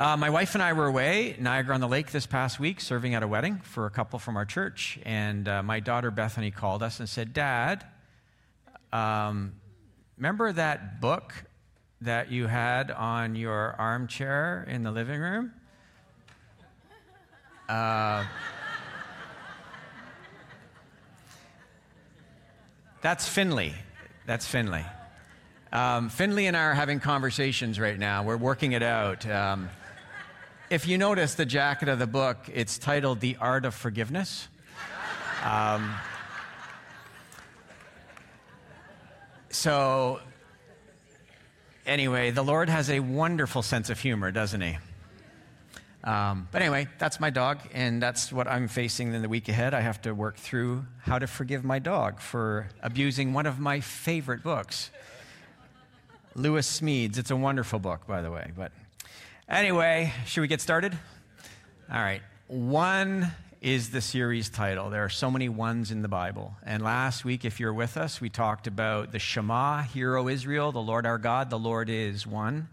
Uh, my wife and I were away, Niagara on the Lake, this past week, serving at a wedding for a couple from our church. And uh, my daughter Bethany called us and said, Dad, um, remember that book that you had on your armchair in the living room? Uh, that's Finley. That's Finley. Um, Finley and I are having conversations right now. We're working it out. Um, if you notice the jacket of the book, it's titled The Art of Forgiveness. Um, so, anyway, the Lord has a wonderful sense of humor, doesn't he? Um, but anyway, that's my dog, and that's what I'm facing in the week ahead. I have to work through how to forgive my dog for abusing one of my favorite books, Lewis Smedes. It's a wonderful book, by the way. But Anyway, should we get started? All right. One is the series title. There are so many ones in the Bible. And last week, if you're with us, we talked about the Shema, Hear, O Israel, the Lord our God, the Lord is one.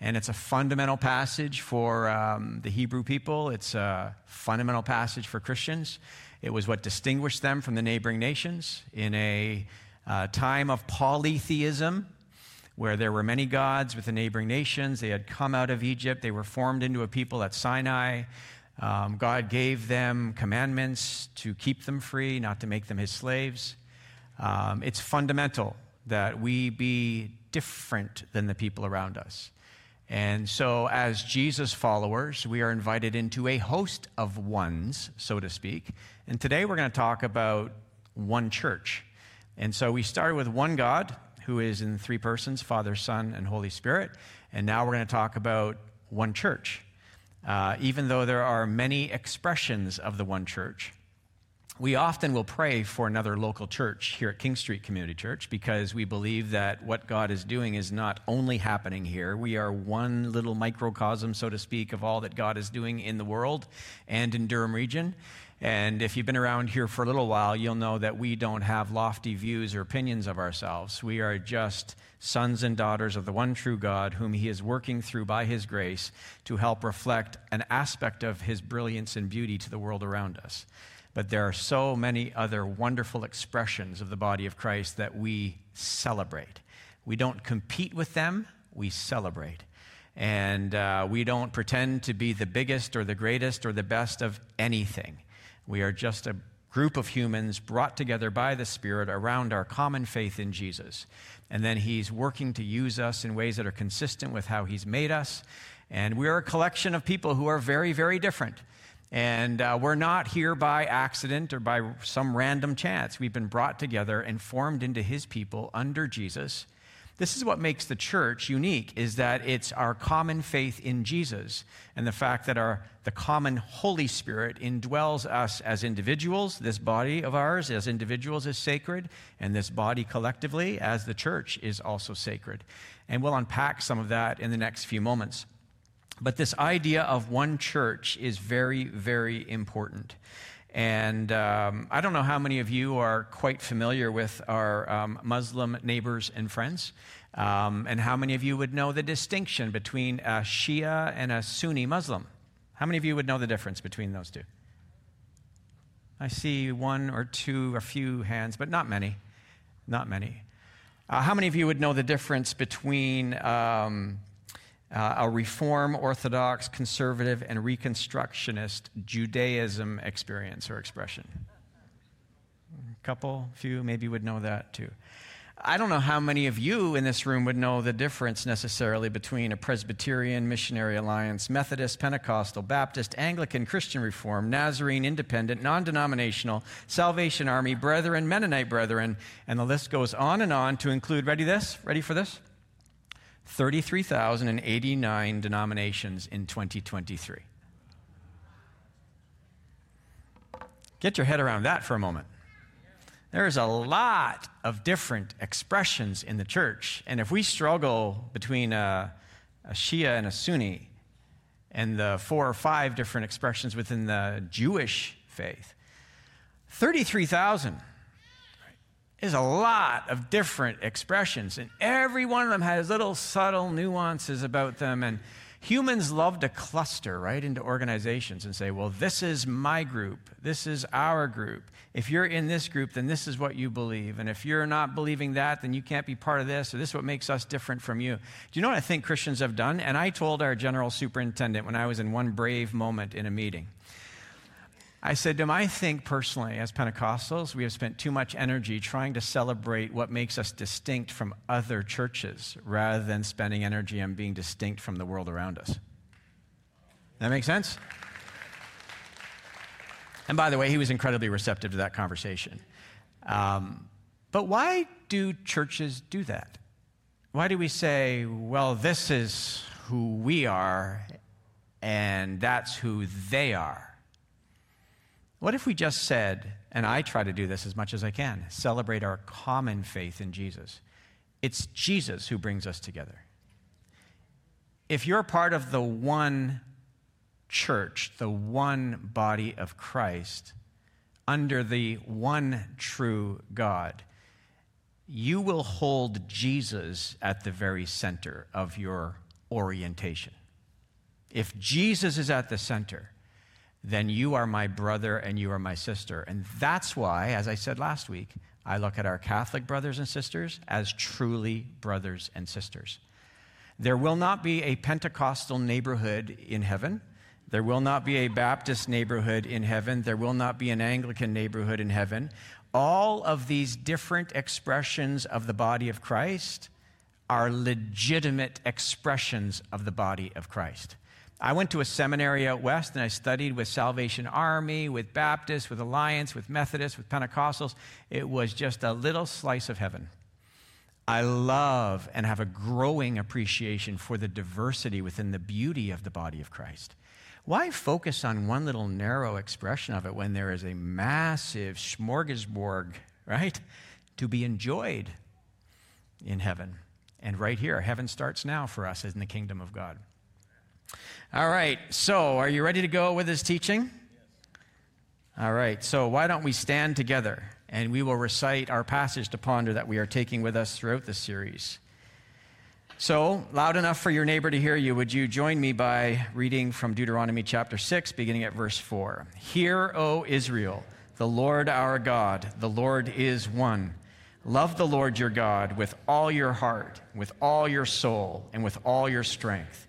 And it's a fundamental passage for um, the Hebrew people, it's a fundamental passage for Christians. It was what distinguished them from the neighboring nations in a uh, time of polytheism where there were many gods with the neighboring nations. They had come out of Egypt, they were formed into a people at Sinai. Um, God gave them commandments to keep them free, not to make them his slaves. Um, it's fundamental that we be different than the people around us. And so, as Jesus followers, we are invited into a host of ones, so to speak. And today we're going to talk about one church. And so we started with one God, who is in three persons Father, Son, and Holy Spirit. And now we're going to talk about one church. Uh, even though there are many expressions of the one church, we often will pray for another local church here at King Street Community Church because we believe that what God is doing is not only happening here. We are one little microcosm, so to speak, of all that God is doing in the world and in Durham region. And if you've been around here for a little while, you'll know that we don't have lofty views or opinions of ourselves. We are just sons and daughters of the one true God, whom He is working through by His grace to help reflect an aspect of His brilliance and beauty to the world around us. But there are so many other wonderful expressions of the body of Christ that we celebrate. We don't compete with them, we celebrate. And uh, we don't pretend to be the biggest or the greatest or the best of anything. We are just a group of humans brought together by the Spirit around our common faith in Jesus. And then He's working to use us in ways that are consistent with how He's made us. And we are a collection of people who are very, very different. And uh, we're not here by accident or by some random chance. We've been brought together and formed into His people under Jesus this is what makes the church unique is that it's our common faith in Jesus and the fact that our the common Holy Spirit indwells us as individuals, this body of ours as individuals is sacred, and this body collectively as the church is also sacred. And we'll unpack some of that in the next few moments. But this idea of one church is very, very important. And um, I don't know how many of you are quite familiar with our um, Muslim neighbors and friends, um, and how many of you would know the distinction between a Shia and a Sunni Muslim. How many of you would know the difference between those two? I see one or two, a few hands, but not many. Not many. Uh, how many of you would know the difference between um, uh, a Reform, Orthodox, Conservative, and Reconstructionist Judaism experience or expression. A couple, few, maybe would know that too. I don't know how many of you in this room would know the difference necessarily between a Presbyterian, Missionary Alliance, Methodist, Pentecostal, Baptist, Anglican, Christian Reform, Nazarene, Independent, non denominational, Salvation Army, Brethren, Mennonite Brethren, and the list goes on and on to include, ready this? Ready for this? 33,089 denominations in 2023. Get your head around that for a moment. There's a lot of different expressions in the church. And if we struggle between a, a Shia and a Sunni and the four or five different expressions within the Jewish faith, 33,000 is a lot of different expressions, and every one of them has little subtle nuances about them. And Humans love to cluster right into organizations and say, well, this is my group, this is our group. If you're in this group, then this is what you believe. And if you're not believing that, then you can't be part of this, or this is what makes us different from you. Do you know what I think Christians have done? And I told our general superintendent when I was in one brave moment in a meeting. I said to him, I think personally, as Pentecostals, we have spent too much energy trying to celebrate what makes us distinct from other churches rather than spending energy on being distinct from the world around us. That make sense? And by the way, he was incredibly receptive to that conversation. Um, but why do churches do that? Why do we say, well, this is who we are and that's who they are? What if we just said, and I try to do this as much as I can, celebrate our common faith in Jesus? It's Jesus who brings us together. If you're part of the one church, the one body of Christ, under the one true God, you will hold Jesus at the very center of your orientation. If Jesus is at the center, then you are my brother and you are my sister. And that's why, as I said last week, I look at our Catholic brothers and sisters as truly brothers and sisters. There will not be a Pentecostal neighborhood in heaven. There will not be a Baptist neighborhood in heaven. There will not be an Anglican neighborhood in heaven. All of these different expressions of the body of Christ are legitimate expressions of the body of Christ. I went to a seminary out west and I studied with Salvation Army, with Baptists, with Alliance, with Methodists, with Pentecostals. It was just a little slice of heaven. I love and have a growing appreciation for the diversity within the beauty of the body of Christ. Why focus on one little narrow expression of it when there is a massive smorgasbord, right, to be enjoyed in heaven? And right here, heaven starts now for us in the kingdom of God. All right, so are you ready to go with his teaching? All right, so why don't we stand together and we will recite our passage to ponder that we are taking with us throughout this series. So, loud enough for your neighbor to hear you, would you join me by reading from Deuteronomy chapter 6, beginning at verse 4? Hear, O Israel, the Lord our God, the Lord is one. Love the Lord your God with all your heart, with all your soul, and with all your strength.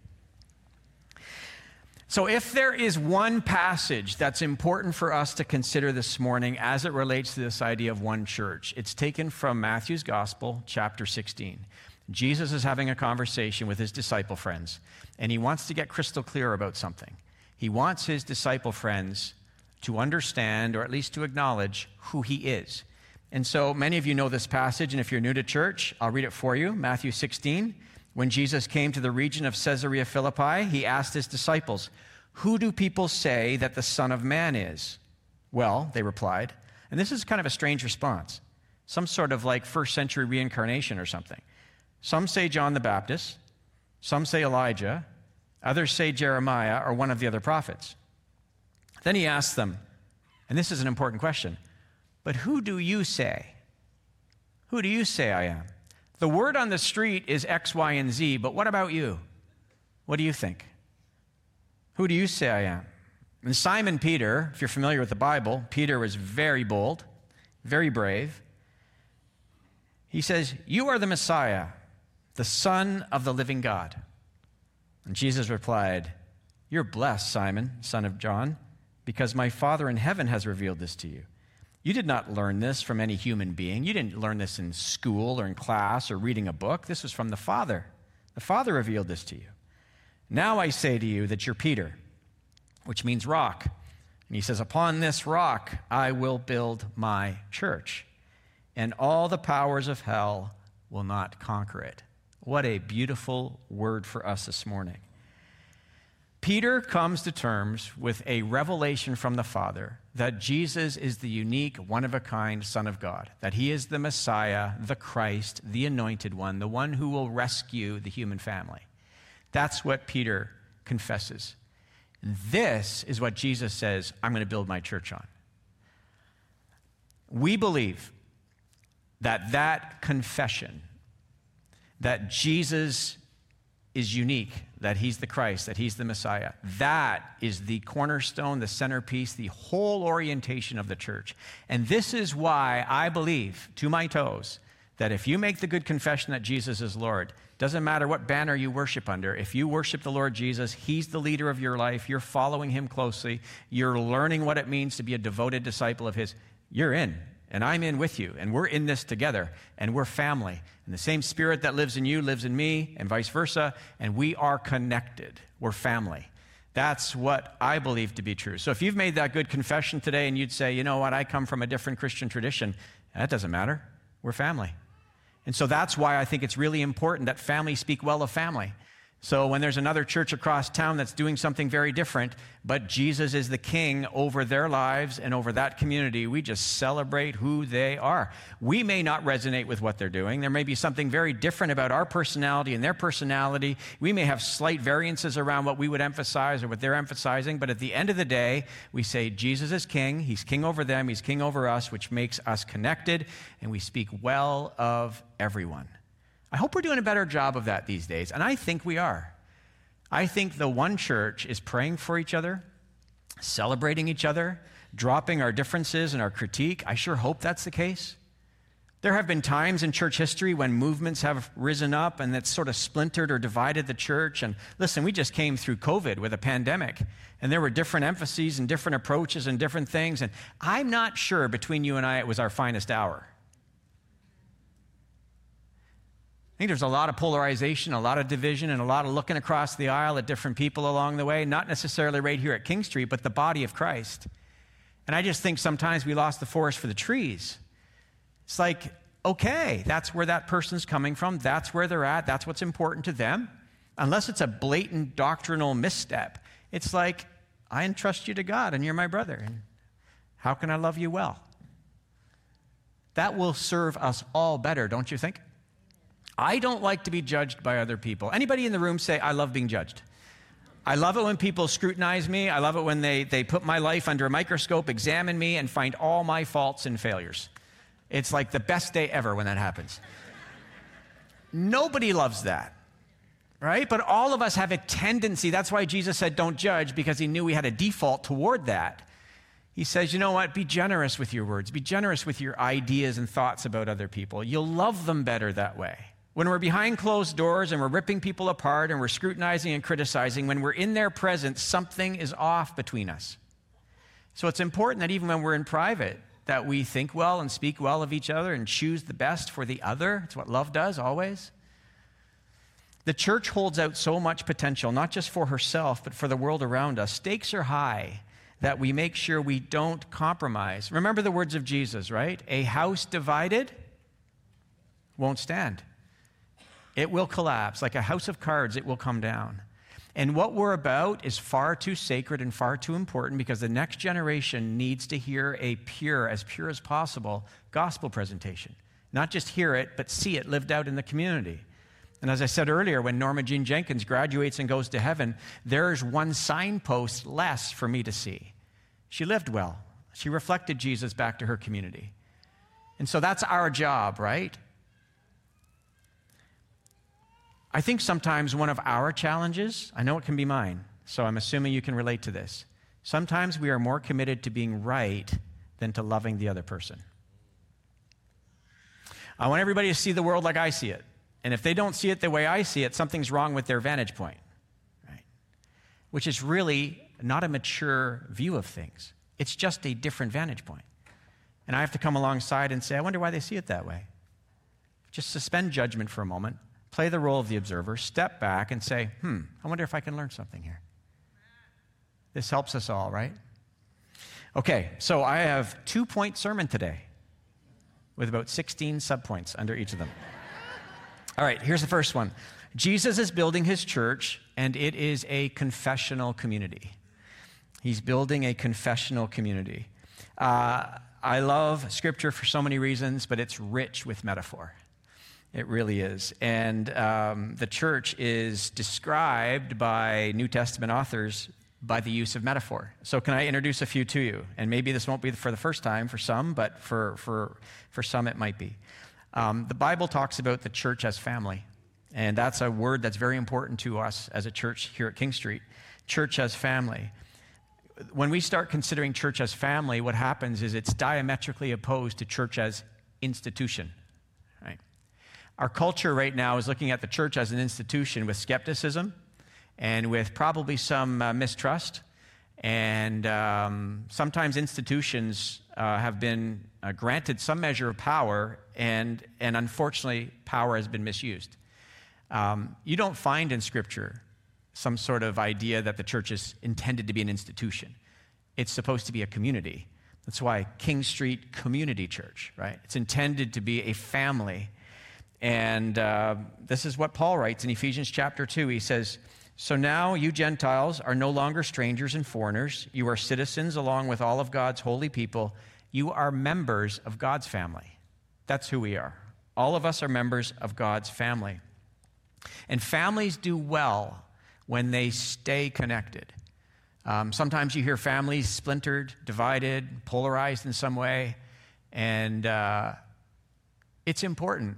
So, if there is one passage that's important for us to consider this morning as it relates to this idea of one church, it's taken from Matthew's Gospel, chapter 16. Jesus is having a conversation with his disciple friends, and he wants to get crystal clear about something. He wants his disciple friends to understand, or at least to acknowledge, who he is. And so, many of you know this passage, and if you're new to church, I'll read it for you Matthew 16. When Jesus came to the region of Caesarea Philippi, he asked his disciples, Who do people say that the Son of Man is? Well, they replied, and this is kind of a strange response, some sort of like first century reincarnation or something. Some say John the Baptist, some say Elijah, others say Jeremiah or one of the other prophets. Then he asked them, and this is an important question, but who do you say? Who do you say I am? The word on the street is X, Y, and Z, but what about you? What do you think? Who do you say I am? And Simon Peter, if you're familiar with the Bible, Peter was very bold, very brave. He says, You are the Messiah, the Son of the living God. And Jesus replied, You're blessed, Simon, son of John, because my Father in heaven has revealed this to you. You did not learn this from any human being. You didn't learn this in school or in class or reading a book. This was from the Father. The Father revealed this to you. Now I say to you that you're Peter, which means rock. And he says, Upon this rock I will build my church, and all the powers of hell will not conquer it. What a beautiful word for us this morning. Peter comes to terms with a revelation from the Father that Jesus is the unique, one of a kind Son of God, that he is the Messiah, the Christ, the anointed one, the one who will rescue the human family. That's what Peter confesses. This is what Jesus says, I'm going to build my church on. We believe that that confession, that Jesus is unique, that he's the Christ, that he's the Messiah. That is the cornerstone, the centerpiece, the whole orientation of the church. And this is why I believe, to my toes, that if you make the good confession that Jesus is Lord, doesn't matter what banner you worship under, if you worship the Lord Jesus, He's the leader of your life, you're following Him closely, you're learning what it means to be a devoted disciple of His, you're in and I'm in with you, and we're in this together, and we're family. And the same spirit that lives in you lives in me, and vice versa, and we are connected. We're family. That's what I believe to be true. So if you've made that good confession today and you'd say, you know what, I come from a different Christian tradition, that doesn't matter. We're family. And so that's why I think it's really important that family speak well of family. So when there's another church across town that's doing something very different, but Jesus is the king over their lives and over that community, we just celebrate who they are. We may not resonate with what they're doing. There may be something very different about our personality and their personality. We may have slight variances around what we would emphasize or what they're emphasizing, but at the end of the day, we say Jesus is king. He's king over them, he's king over us, which makes us connected, and we speak well of everyone. I hope we're doing a better job of that these days, and I think we are. I think the one church is praying for each other, celebrating each other, dropping our differences and our critique. I sure hope that's the case. There have been times in church history when movements have risen up and that's sort of splintered or divided the church. And listen, we just came through COVID with a pandemic, and there were different emphases and different approaches and different things. And I'm not sure between you and I it was our finest hour. Think there's a lot of polarization, a lot of division, and a lot of looking across the aisle at different people along the way, not necessarily right here at King Street, but the body of Christ. And I just think sometimes we lost the forest for the trees. It's like, okay, that's where that person's coming from, that's where they're at, that's what's important to them. Unless it's a blatant doctrinal misstep, it's like, I entrust you to God and you're my brother. And how can I love you well? That will serve us all better, don't you think? I don't like to be judged by other people. Anybody in the room say, I love being judged? I love it when people scrutinize me. I love it when they, they put my life under a microscope, examine me, and find all my faults and failures. It's like the best day ever when that happens. Nobody loves that, right? But all of us have a tendency. That's why Jesus said, Don't judge, because he knew we had a default toward that. He says, You know what? Be generous with your words, be generous with your ideas and thoughts about other people. You'll love them better that way. When we're behind closed doors and we're ripping people apart and we're scrutinizing and criticizing, when we're in their presence, something is off between us. So it's important that even when we're in private, that we think well and speak well of each other and choose the best for the other. It's what love does always. The church holds out so much potential, not just for herself, but for the world around us. Stakes are high that we make sure we don't compromise. Remember the words of Jesus, right? A house divided won't stand. It will collapse. Like a house of cards, it will come down. And what we're about is far too sacred and far too important because the next generation needs to hear a pure, as pure as possible, gospel presentation. Not just hear it, but see it lived out in the community. And as I said earlier, when Norma Jean Jenkins graduates and goes to heaven, there's one signpost less for me to see. She lived well, she reflected Jesus back to her community. And so that's our job, right? I think sometimes one of our challenges, I know it can be mine, so I'm assuming you can relate to this. Sometimes we are more committed to being right than to loving the other person. I want everybody to see the world like I see it. And if they don't see it the way I see it, something's wrong with their vantage point, right? Which is really not a mature view of things. It's just a different vantage point. And I have to come alongside and say, I wonder why they see it that way. Just suspend judgment for a moment play the role of the observer, step back, and say, hmm, I wonder if I can learn something here. This helps us all, right? Okay, so I have two point sermon today with about 16 subpoints under each of them. All right, here's the first one Jesus is building his church, and it is a confessional community. He's building a confessional community. Uh, I love scripture for so many reasons, but it's rich with metaphor. It really is. And um, the church is described by New Testament authors by the use of metaphor. So, can I introduce a few to you? And maybe this won't be for the first time for some, but for, for, for some it might be. Um, the Bible talks about the church as family. And that's a word that's very important to us as a church here at King Street. Church as family. When we start considering church as family, what happens is it's diametrically opposed to church as institution. Our culture right now is looking at the church as an institution with skepticism and with probably some uh, mistrust. And um, sometimes institutions uh, have been uh, granted some measure of power, and, and unfortunately, power has been misused. Um, you don't find in Scripture some sort of idea that the church is intended to be an institution. It's supposed to be a community. That's why King Street Community Church, right? It's intended to be a family. And uh, this is what Paul writes in Ephesians chapter 2. He says, So now you Gentiles are no longer strangers and foreigners. You are citizens along with all of God's holy people. You are members of God's family. That's who we are. All of us are members of God's family. And families do well when they stay connected. Um, sometimes you hear families splintered, divided, polarized in some way, and uh, it's important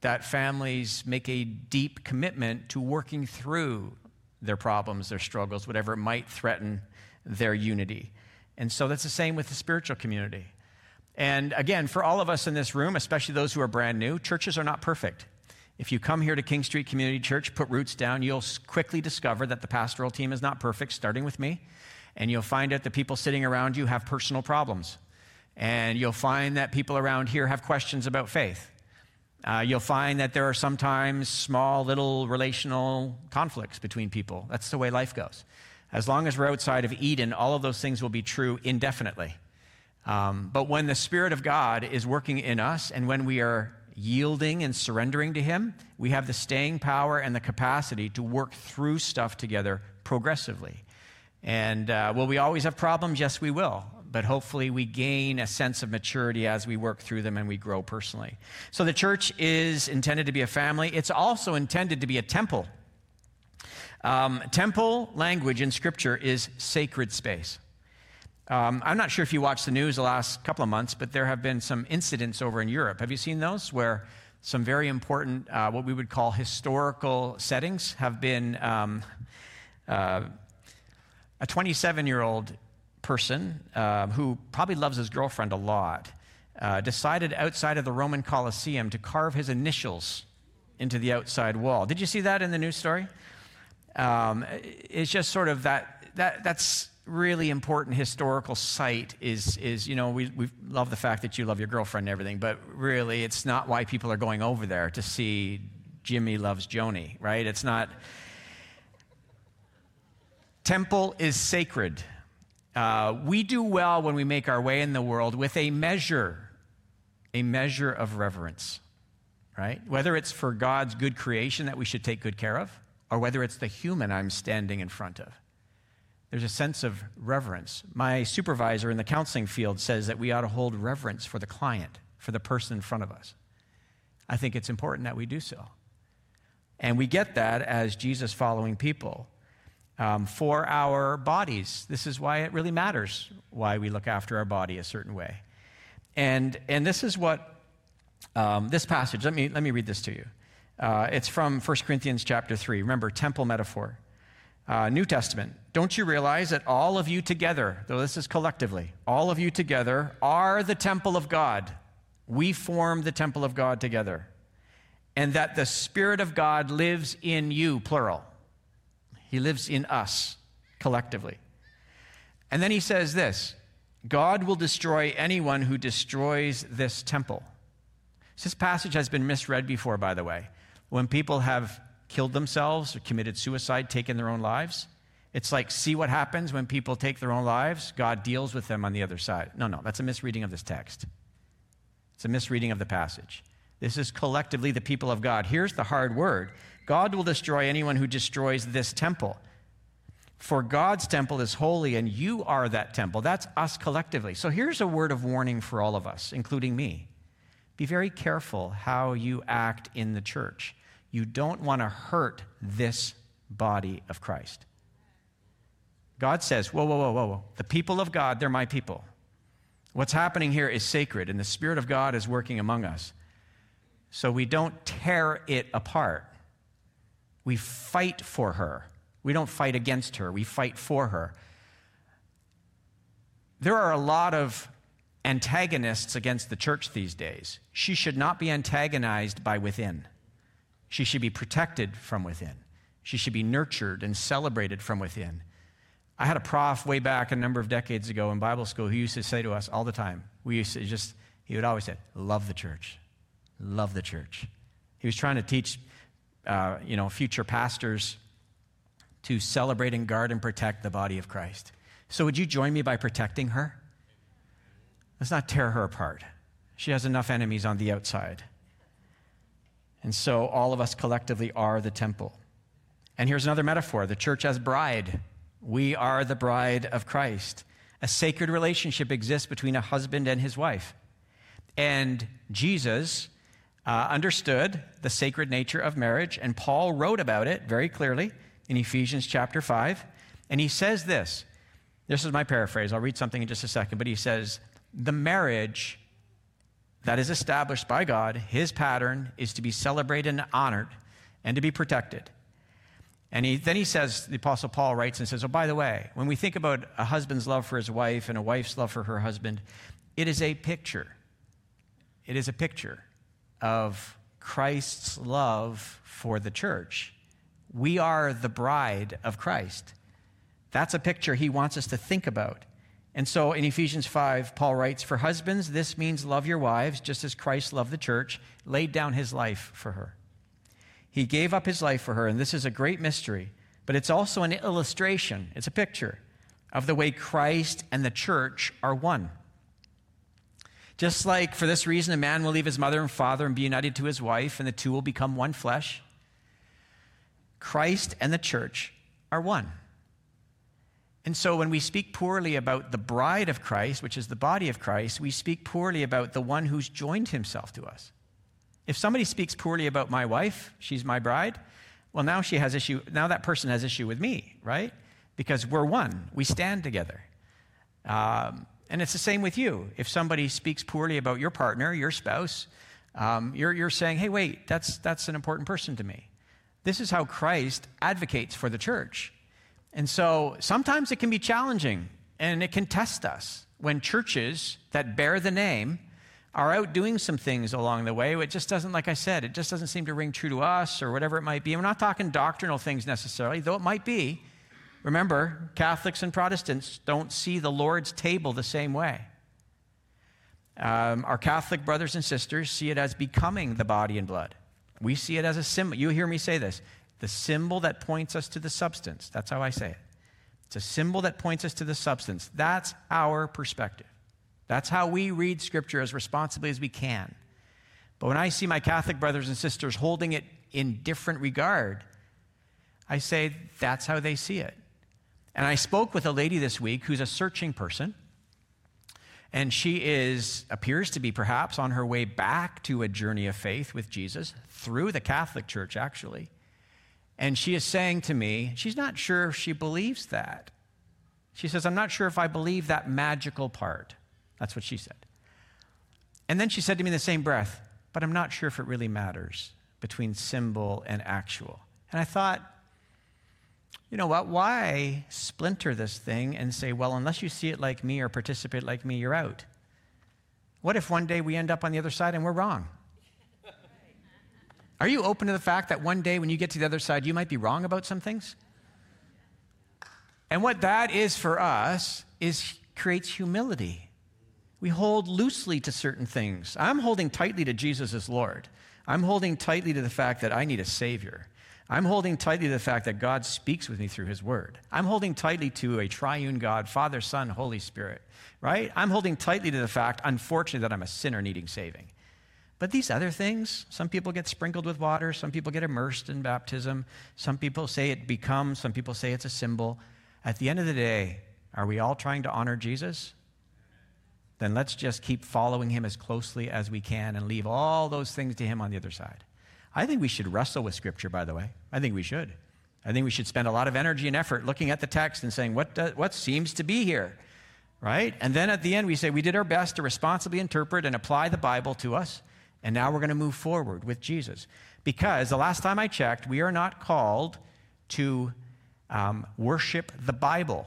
that families make a deep commitment to working through their problems, their struggles, whatever might threaten their unity. And so that's the same with the spiritual community. And again, for all of us in this room, especially those who are brand new, churches are not perfect. If you come here to King Street Community Church, put roots down, you'll quickly discover that the pastoral team is not perfect, starting with me. And you'll find out that people sitting around you have personal problems. And you'll find that people around here have questions about faith. Uh, you'll find that there are sometimes small, little relational conflicts between people. That's the way life goes. As long as we're outside of Eden, all of those things will be true indefinitely. Um, but when the Spirit of God is working in us and when we are yielding and surrendering to Him, we have the staying power and the capacity to work through stuff together progressively. And uh, will we always have problems? Yes, we will. But hopefully, we gain a sense of maturity as we work through them and we grow personally. So, the church is intended to be a family. It's also intended to be a temple. Um, temple language in Scripture is sacred space. Um, I'm not sure if you watched the news the last couple of months, but there have been some incidents over in Europe. Have you seen those where some very important, uh, what we would call historical settings, have been um, uh, a 27 year old person uh, who probably loves his girlfriend a lot uh, decided outside of the Roman Colosseum to carve his initials into the outside wall. Did you see that in the news story? Um, it's just sort of that, that that's really important historical site is, is you know, we, we love the fact that you love your girlfriend and everything, but really it's not why people are going over there to see Jimmy loves Joni, right? It's not. Temple is sacred. Uh, we do well when we make our way in the world with a measure, a measure of reverence, right? Whether it's for God's good creation that we should take good care of, or whether it's the human I'm standing in front of. There's a sense of reverence. My supervisor in the counseling field says that we ought to hold reverence for the client, for the person in front of us. I think it's important that we do so. And we get that as Jesus following people. Um, for our bodies, this is why it really matters why we look after our body a certain way. And, and this is what um, this passage, let me, let me read this to you. Uh, it's from 1 Corinthians chapter 3. Remember, temple metaphor. Uh, New Testament. Don't you realize that all of you together, though this is collectively, all of you together are the temple of God? We form the temple of God together. And that the Spirit of God lives in you, plural. He lives in us collectively. And then he says this God will destroy anyone who destroys this temple. This passage has been misread before, by the way. When people have killed themselves or committed suicide, taken their own lives. It's like, see what happens when people take their own lives? God deals with them on the other side. No, no, that's a misreading of this text. It's a misreading of the passage. This is collectively the people of God. Here's the hard word God will destroy anyone who destroys this temple. For God's temple is holy, and you are that temple. That's us collectively. So here's a word of warning for all of us, including me. Be very careful how you act in the church. You don't want to hurt this body of Christ. God says, Whoa, whoa, whoa, whoa, whoa. The people of God, they're my people. What's happening here is sacred, and the Spirit of God is working among us. So we don't tear it apart. We fight for her. We don't fight against her, we fight for her. There are a lot of antagonists against the church these days. She should not be antagonized by within. She should be protected from within. She should be nurtured and celebrated from within. I had a prof way back a number of decades ago in Bible school who used to say to us all the time, we used to just, he would always say, love the church, love the church. He was trying to teach, uh, you know, future pastors to celebrate and guard and protect the body of Christ. So would you join me by protecting her? Let's not tear her apart. She has enough enemies on the outside. And so all of us collectively are the temple. And here's another metaphor the church as bride. We are the bride of Christ. A sacred relationship exists between a husband and his wife. And Jesus uh, understood the sacred nature of marriage, and Paul wrote about it very clearly in Ephesians chapter 5. And he says this this is my paraphrase. I'll read something in just a second, but he says, The marriage that is established by God, his pattern, is to be celebrated and honored and to be protected. And he, then he says, the Apostle Paul writes and says, Oh, by the way, when we think about a husband's love for his wife and a wife's love for her husband, it is a picture. It is a picture of Christ's love for the church. We are the bride of Christ. That's a picture he wants us to think about. And so in Ephesians 5, Paul writes, For husbands, this means love your wives, just as Christ loved the church, laid down his life for her. He gave up his life for her, and this is a great mystery, but it's also an illustration, it's a picture of the way Christ and the church are one. Just like for this reason, a man will leave his mother and father and be united to his wife, and the two will become one flesh. Christ and the church are one. And so when we speak poorly about the bride of Christ, which is the body of Christ, we speak poorly about the one who's joined himself to us. If somebody speaks poorly about my wife, she's my bride, well now she has issue now that person has issue with me, right? Because we're one. We stand together. Um, and it's the same with you. If somebody speaks poorly about your partner, your spouse, um, you're, you're saying, hey, wait, that's, that's an important person to me. This is how Christ advocates for the church. And so sometimes it can be challenging and it can test us when churches that bear the name are out doing some things along the way. It just doesn't, like I said, it just doesn't seem to ring true to us or whatever it might be. We're not talking doctrinal things necessarily, though it might be. Remember, Catholics and Protestants don't see the Lord's table the same way. Um, our Catholic brothers and sisters see it as becoming the body and blood. We see it as a symbol. You hear me say this the symbol that points us to the substance. That's how I say it. It's a symbol that points us to the substance. That's our perspective. That's how we read Scripture as responsibly as we can. But when I see my Catholic brothers and sisters holding it in different regard, I say that's how they see it. And I spoke with a lady this week who's a searching person. And she is, appears to be perhaps on her way back to a journey of faith with Jesus through the Catholic Church, actually. And she is saying to me, she's not sure if she believes that. She says, I'm not sure if I believe that magical part. That's what she said. And then she said to me in the same breath, but I'm not sure if it really matters between symbol and actual. And I thought, you know what? Why splinter this thing and say, well, unless you see it like me or participate like me, you're out? What if one day we end up on the other side and we're wrong? Are you open to the fact that one day when you get to the other side, you might be wrong about some things? And what that is for us is creates humility. We hold loosely to certain things. I'm holding tightly to Jesus as Lord. I'm holding tightly to the fact that I need a Savior. I'm holding tightly to the fact that God speaks with me through His Word. I'm holding tightly to a triune God, Father, Son, Holy Spirit, right? I'm holding tightly to the fact, unfortunately, that I'm a sinner needing saving. But these other things, some people get sprinkled with water, some people get immersed in baptism, some people say it becomes, some people say it's a symbol. At the end of the day, are we all trying to honor Jesus? Then let's just keep following him as closely as we can and leave all those things to him on the other side. I think we should wrestle with Scripture, by the way. I think we should. I think we should spend a lot of energy and effort looking at the text and saying, what, does, what seems to be here? Right? And then at the end, we say, we did our best to responsibly interpret and apply the Bible to us. And now we're going to move forward with Jesus. Because the last time I checked, we are not called to um, worship the Bible.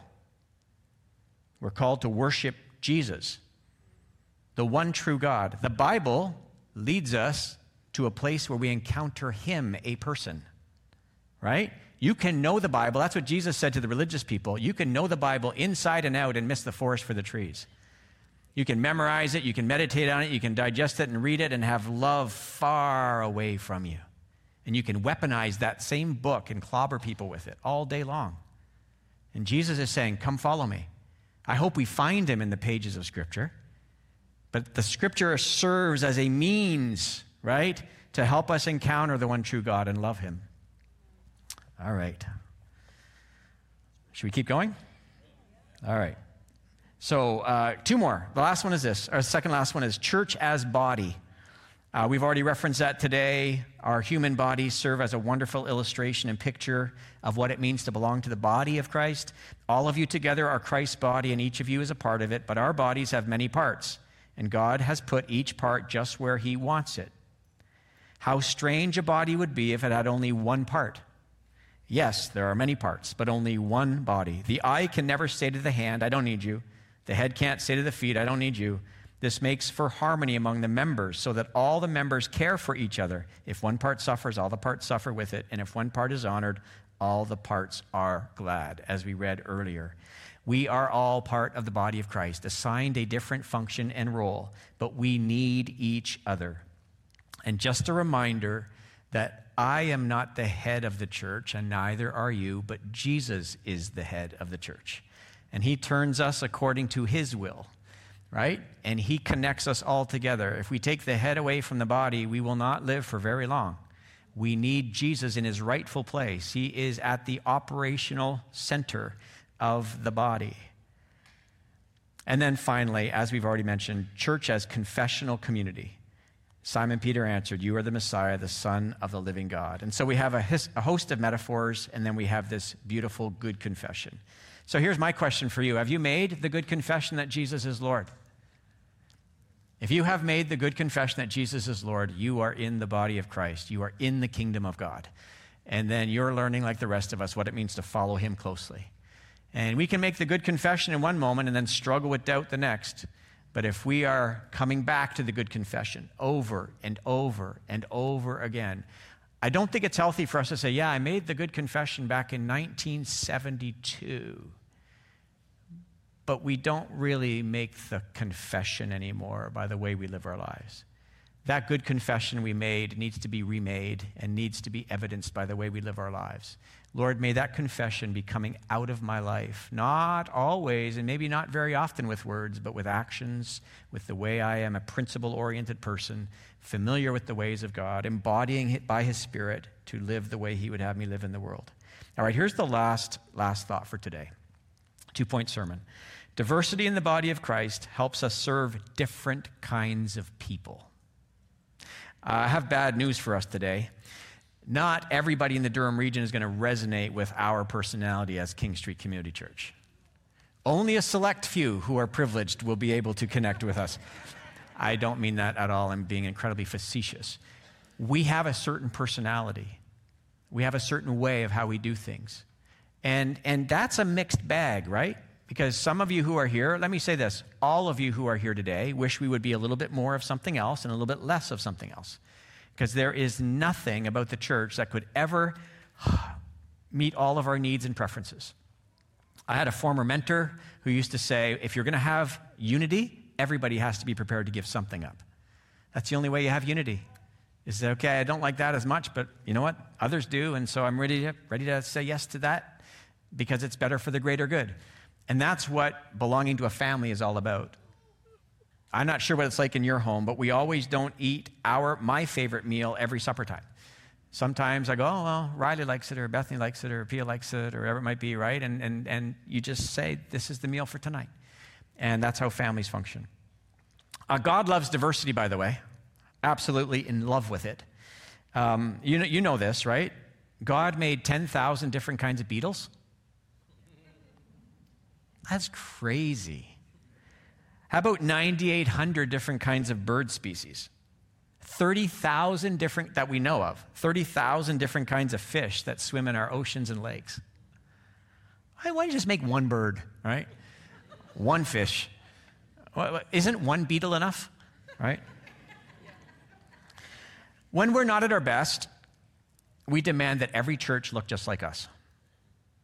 We're called to worship Jesus, the one true God. The Bible leads us to a place where we encounter Him, a person, right? You can know the Bible. That's what Jesus said to the religious people. You can know the Bible inside and out and miss the forest for the trees. You can memorize it, you can meditate on it, you can digest it and read it and have love far away from you. And you can weaponize that same book and clobber people with it all day long. And Jesus is saying, Come follow me. I hope we find him in the pages of Scripture. But the Scripture serves as a means, right, to help us encounter the one true God and love him. All right. Should we keep going? All right. So, uh, two more. The last one is this. Our second last one is church as body. Uh, we've already referenced that today. Our human bodies serve as a wonderful illustration and picture of what it means to belong to the body of Christ. All of you together are Christ's body, and each of you is a part of it, but our bodies have many parts, and God has put each part just where He wants it. How strange a body would be if it had only one part. Yes, there are many parts, but only one body. The eye can never say to the hand, I don't need you. The head can't say to the feet, I don't need you. This makes for harmony among the members so that all the members care for each other. If one part suffers, all the parts suffer with it. And if one part is honored, all the parts are glad, as we read earlier. We are all part of the body of Christ, assigned a different function and role, but we need each other. And just a reminder that I am not the head of the church, and neither are you, but Jesus is the head of the church and He turns us according to His will, right? And He connects us all together. If we take the head away from the body, we will not live for very long. We need Jesus in His rightful place. He is at the operational center of the body. And then finally, as we've already mentioned, church as confessional community. Simon Peter answered, You are the Messiah, the Son of the living God. And so we have a, his, a host of metaphors, and then we have this beautiful, good confession. So here's my question for you Have you made the good confession that Jesus is Lord? If you have made the good confession that Jesus is Lord, you are in the body of Christ. You are in the kingdom of God. And then you're learning, like the rest of us, what it means to follow Him closely. And we can make the good confession in one moment and then struggle with doubt the next. But if we are coming back to the good confession over and over and over again, I don't think it's healthy for us to say, Yeah, I made the good confession back in 1972 but we don't really make the confession anymore by the way we live our lives. That good confession we made needs to be remade and needs to be evidenced by the way we live our lives. Lord, may that confession be coming out of my life, not always, and maybe not very often with words, but with actions, with the way I am a principle oriented person, familiar with the ways of God, embodying it by His Spirit to live the way He would have me live in the world. All right, here's the last, last thought for today two point sermon. Diversity in the body of Christ helps us serve different kinds of people. Uh, I have bad news for us today. Not everybody in the Durham region is going to resonate with our personality as King Street Community Church. Only a select few who are privileged will be able to connect with us. I don't mean that at all. I'm being incredibly facetious. We have a certain personality, we have a certain way of how we do things. And, and that's a mixed bag, right? Because some of you who are here, let me say this all of you who are here today wish we would be a little bit more of something else and a little bit less of something else. Because there is nothing about the church that could ever meet all of our needs and preferences. I had a former mentor who used to say if you're going to have unity, everybody has to be prepared to give something up. That's the only way you have unity. Is that okay, I don't like that as much, but you know what? Others do, and so I'm ready to, ready to say yes to that because it's better for the greater good. And that's what belonging to a family is all about. I'm not sure what it's like in your home, but we always don't eat our my favorite meal every supper time. Sometimes I go, oh, well, Riley likes it, or Bethany likes it, or Pia likes it, or whatever it might be, right? And, and, and you just say, this is the meal for tonight. And that's how families function. Uh, God loves diversity, by the way, absolutely in love with it. Um, you, know, you know this, right? God made 10,000 different kinds of beetles. That's crazy. How about 9,800 different kinds of bird species? 30,000 different, that we know of, 30,000 different kinds of fish that swim in our oceans and lakes. Why, don't you just make one bird, right? one fish. Isn't one beetle enough, right? When we're not at our best, we demand that every church look just like us.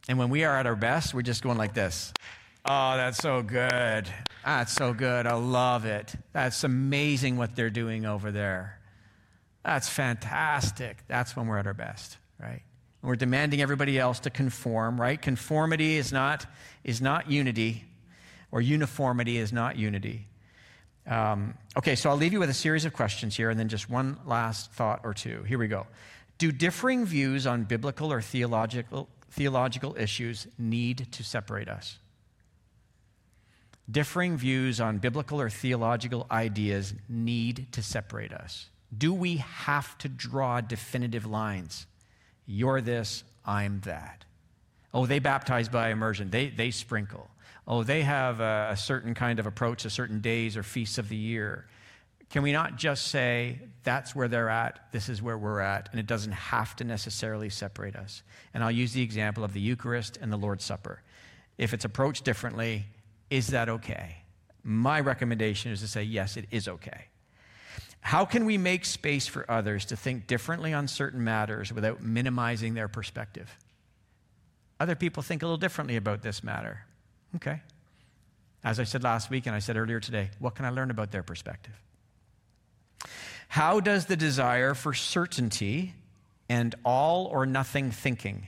And when we are at our best, we're just going like this. Oh, that's so good. That's so good. I love it. That's amazing what they're doing over there. That's fantastic. That's when we're at our best, right? we're demanding everybody else to conform, right? Conformity is not, is not unity, or uniformity is not unity. Um, okay, so I'll leave you with a series of questions here and then just one last thought or two. Here we go. Do differing views on biblical or theological, theological issues need to separate us? Differing views on biblical or theological ideas need to separate us? Do we have to draw definitive lines? You're this, I'm that. Oh, they baptize by immersion, they, they sprinkle. Oh, they have a, a certain kind of approach to certain days or feasts of the year. Can we not just say, that's where they're at, this is where we're at, and it doesn't have to necessarily separate us? And I'll use the example of the Eucharist and the Lord's Supper. If it's approached differently, is that okay? My recommendation is to say, yes, it is okay. How can we make space for others to think differently on certain matters without minimizing their perspective? Other people think a little differently about this matter. Okay. As I said last week and I said earlier today, what can I learn about their perspective? How does the desire for certainty and all or nothing thinking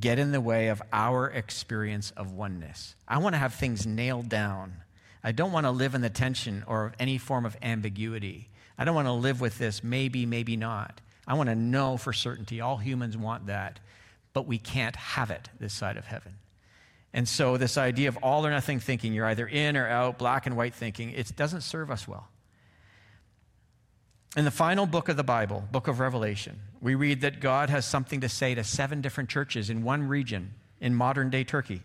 get in the way of our experience of oneness. I want to have things nailed down. I don't want to live in the tension or any form of ambiguity. I don't want to live with this maybe, maybe not. I want to know for certainty. All humans want that, but we can't have it this side of heaven. And so, this idea of all or nothing thinking, you're either in or out, black and white thinking, it doesn't serve us well. In the final book of the Bible, book of Revelation, we read that God has something to say to seven different churches in one region in modern day Turkey.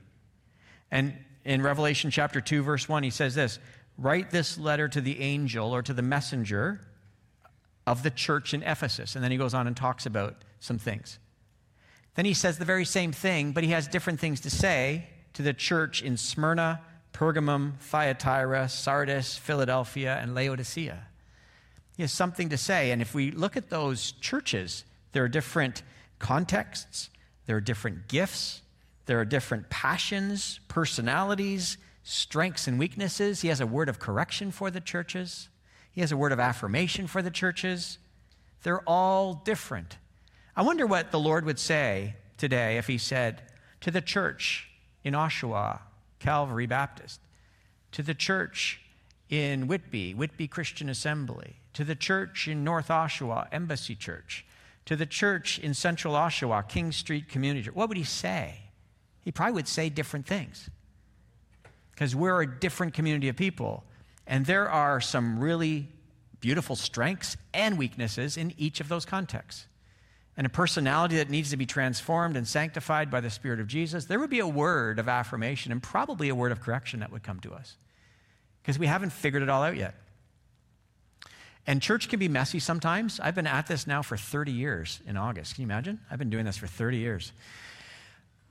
And in Revelation chapter 2, verse 1, he says this Write this letter to the angel or to the messenger of the church in Ephesus. And then he goes on and talks about some things. Then he says the very same thing, but he has different things to say to the church in Smyrna, Pergamum, Thyatira, Sardis, Philadelphia, and Laodicea. He has something to say. And if we look at those churches, there are different contexts, there are different gifts, there are different passions, personalities, strengths, and weaknesses. He has a word of correction for the churches, he has a word of affirmation for the churches. They're all different. I wonder what the Lord would say today if he said to the church in Oshawa, Calvary Baptist, to the church in Whitby, Whitby Christian Assembly, to the church in North Oshawa, Embassy Church, to the church in Central Oshawa, King Street Community Church, what would he say? He probably would say different things. Because we're a different community of people. And there are some really beautiful strengths and weaknesses in each of those contexts. And a personality that needs to be transformed and sanctified by the Spirit of Jesus, there would be a word of affirmation and probably a word of correction that would come to us. Because we haven't figured it all out yet. And church can be messy sometimes. I've been at this now for 30 years in August. Can you imagine? I've been doing this for 30 years.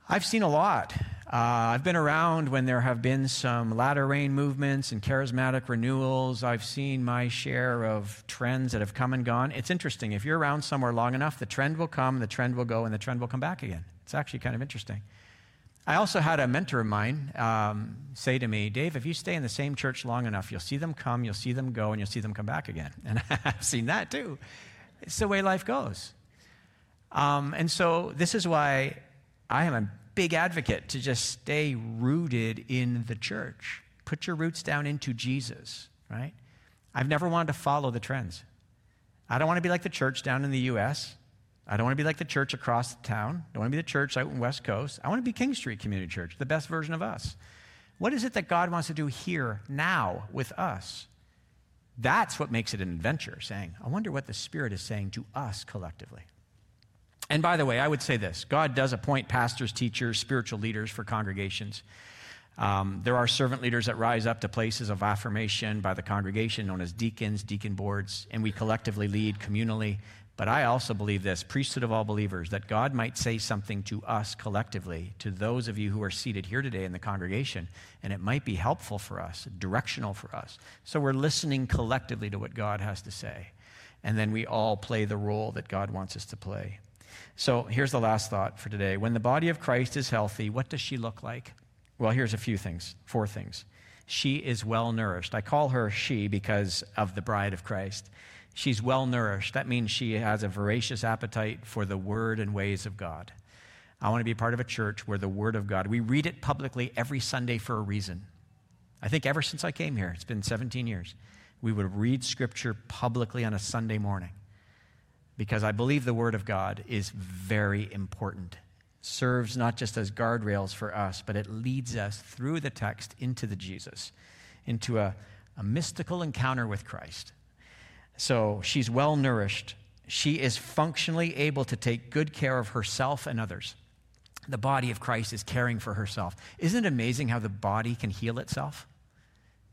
I've seen a lot. Uh, I've been around when there have been some latter rain movements and charismatic renewals. I've seen my share of trends that have come and gone. It's interesting. If you're around somewhere long enough, the trend will come, the trend will go, and the trend will come back again. It's actually kind of interesting. I also had a mentor of mine um, say to me, Dave, if you stay in the same church long enough, you'll see them come, you'll see them go, and you'll see them come back again. And I've seen that too. It's the way life goes. Um, and so this is why I am a big advocate to just stay rooted in the church. Put your roots down into Jesus. right? I've never wanted to follow the trends. I don't want to be like the church down in the US. I don't want to be like the church across the town. I don't want to be the church out in the West Coast. I want to be King Street Community Church, the best version of us. What is it that God wants to do here, now, with us? That's what makes it an adventure, saying, I wonder what the Spirit is saying to us collectively. And by the way, I would say this God does appoint pastors, teachers, spiritual leaders for congregations. Um, there are servant leaders that rise up to places of affirmation by the congregation, known as deacons, deacon boards, and we collectively lead communally. But I also believe this priesthood of all believers, that God might say something to us collectively, to those of you who are seated here today in the congregation, and it might be helpful for us, directional for us. So we're listening collectively to what God has to say. And then we all play the role that God wants us to play. So here's the last thought for today. When the body of Christ is healthy, what does she look like? Well, here's a few things, four things. She is well nourished. I call her she because of the bride of Christ. She's well nourished. That means she has a voracious appetite for the word and ways of God. I want to be part of a church where the word of God, we read it publicly every Sunday for a reason. I think ever since I came here, it's been 17 years, we would read scripture publicly on a Sunday morning because I believe the word of God is very important serves not just as guardrails for us, but it leads us through the text into the Jesus, into a, a mystical encounter with Christ. So she's well nourished. She is functionally able to take good care of herself and others. The body of Christ is caring for herself. Isn't it amazing how the body can heal itself?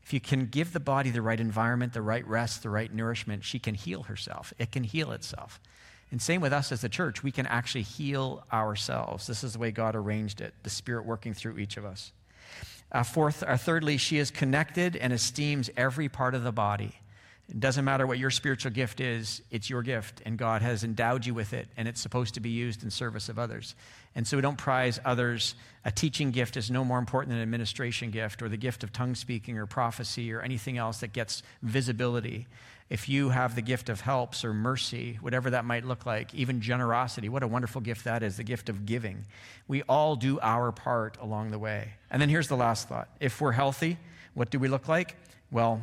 If you can give the body the right environment, the right rest, the right nourishment, she can heal herself. It can heal itself. And same with us as the church, we can actually heal ourselves. This is the way God arranged it, the Spirit working through each of us. Uh, fourth, or uh, thirdly, she is connected and esteems every part of the body. It doesn't matter what your spiritual gift is, it's your gift, and God has endowed you with it, and it's supposed to be used in service of others. And so we don't prize others. A teaching gift is no more important than an administration gift or the gift of tongue speaking or prophecy or anything else that gets visibility if you have the gift of helps or mercy, whatever that might look like, even generosity, what a wonderful gift that is, the gift of giving. We all do our part along the way. And then here's the last thought if we're healthy, what do we look like? Well,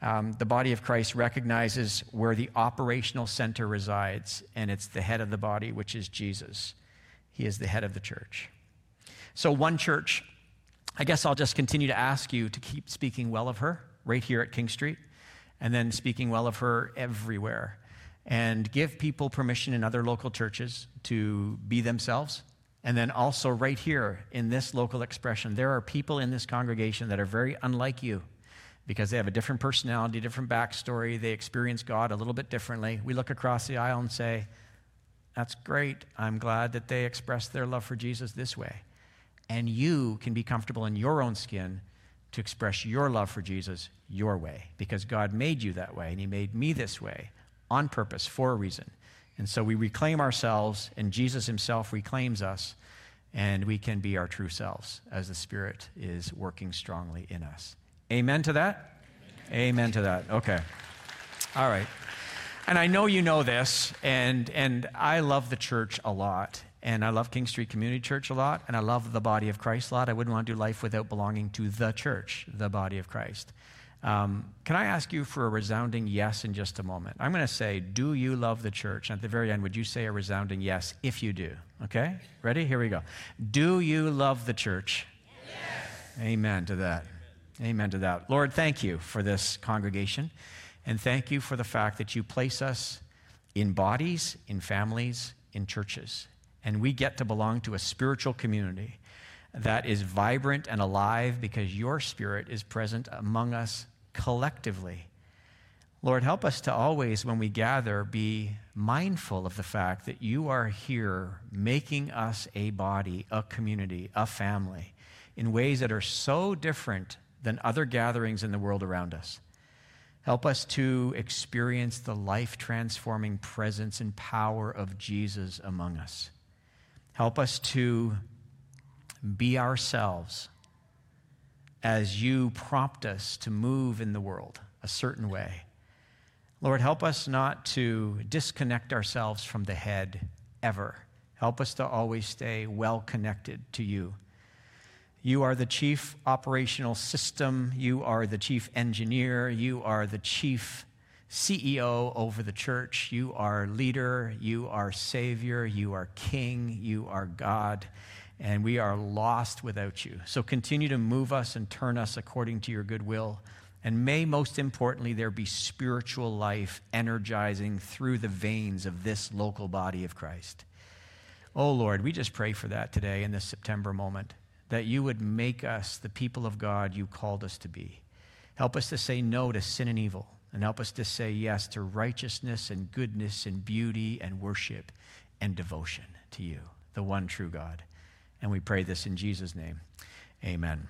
um, the body of Christ recognizes where the operational center resides, and it's the head of the body, which is Jesus. He is the head of the church. So, one church, I guess I'll just continue to ask you to keep speaking well of her right here at King Street and then speaking well of her everywhere. And give people permission in other local churches to be themselves. And then also, right here in this local expression, there are people in this congregation that are very unlike you because they have a different personality, different backstory. They experience God a little bit differently. We look across the aisle and say, That's great. I'm glad that they express their love for Jesus this way. And you can be comfortable in your own skin to express your love for Jesus your way because God made you that way and He made me this way on purpose for a reason. And so we reclaim ourselves, and Jesus Himself reclaims us, and we can be our true selves as the Spirit is working strongly in us. Amen to that? Amen, Amen to that. Okay. All right. And I know you know this, and, and I love the church a lot. And I love King Street Community Church a lot, and I love the body of Christ a lot. I wouldn't want to do life without belonging to the church, the body of Christ. Um, can I ask you for a resounding yes in just a moment? I'm going to say, Do you love the church? And at the very end, would you say a resounding yes if you do? Okay? Ready? Here we go. Do you love the church? Yes. Amen to that. Amen to that. Lord, thank you for this congregation. And thank you for the fact that you place us in bodies, in families, in churches and we get to belong to a spiritual community that is vibrant and alive because your spirit is present among us collectively. Lord, help us to always, when we gather, be mindful of the fact that you are here making us a body, a community, a family in ways that are so different than other gatherings in the world around us. Help us to experience the life transforming presence and power of Jesus among us. Help us to be ourselves as you prompt us to move in the world a certain way. Lord, help us not to disconnect ourselves from the head ever. Help us to always stay well connected to you. You are the chief operational system. You are the chief engineer. You are the chief CEO over the church. You are leader. You are savior. You are king. You are God. And we are lost without you. So continue to move us and turn us according to your good will. And may, most importantly, there be spiritual life energizing through the veins of this local body of Christ. Oh, Lord, we just pray for that today in this September moment, that you would make us the people of God you called us to be. Help us to say no to sin and evil, and help us to say yes to righteousness and goodness and beauty and worship and devotion to you, the one true God. And we pray this in Jesus' name. Amen.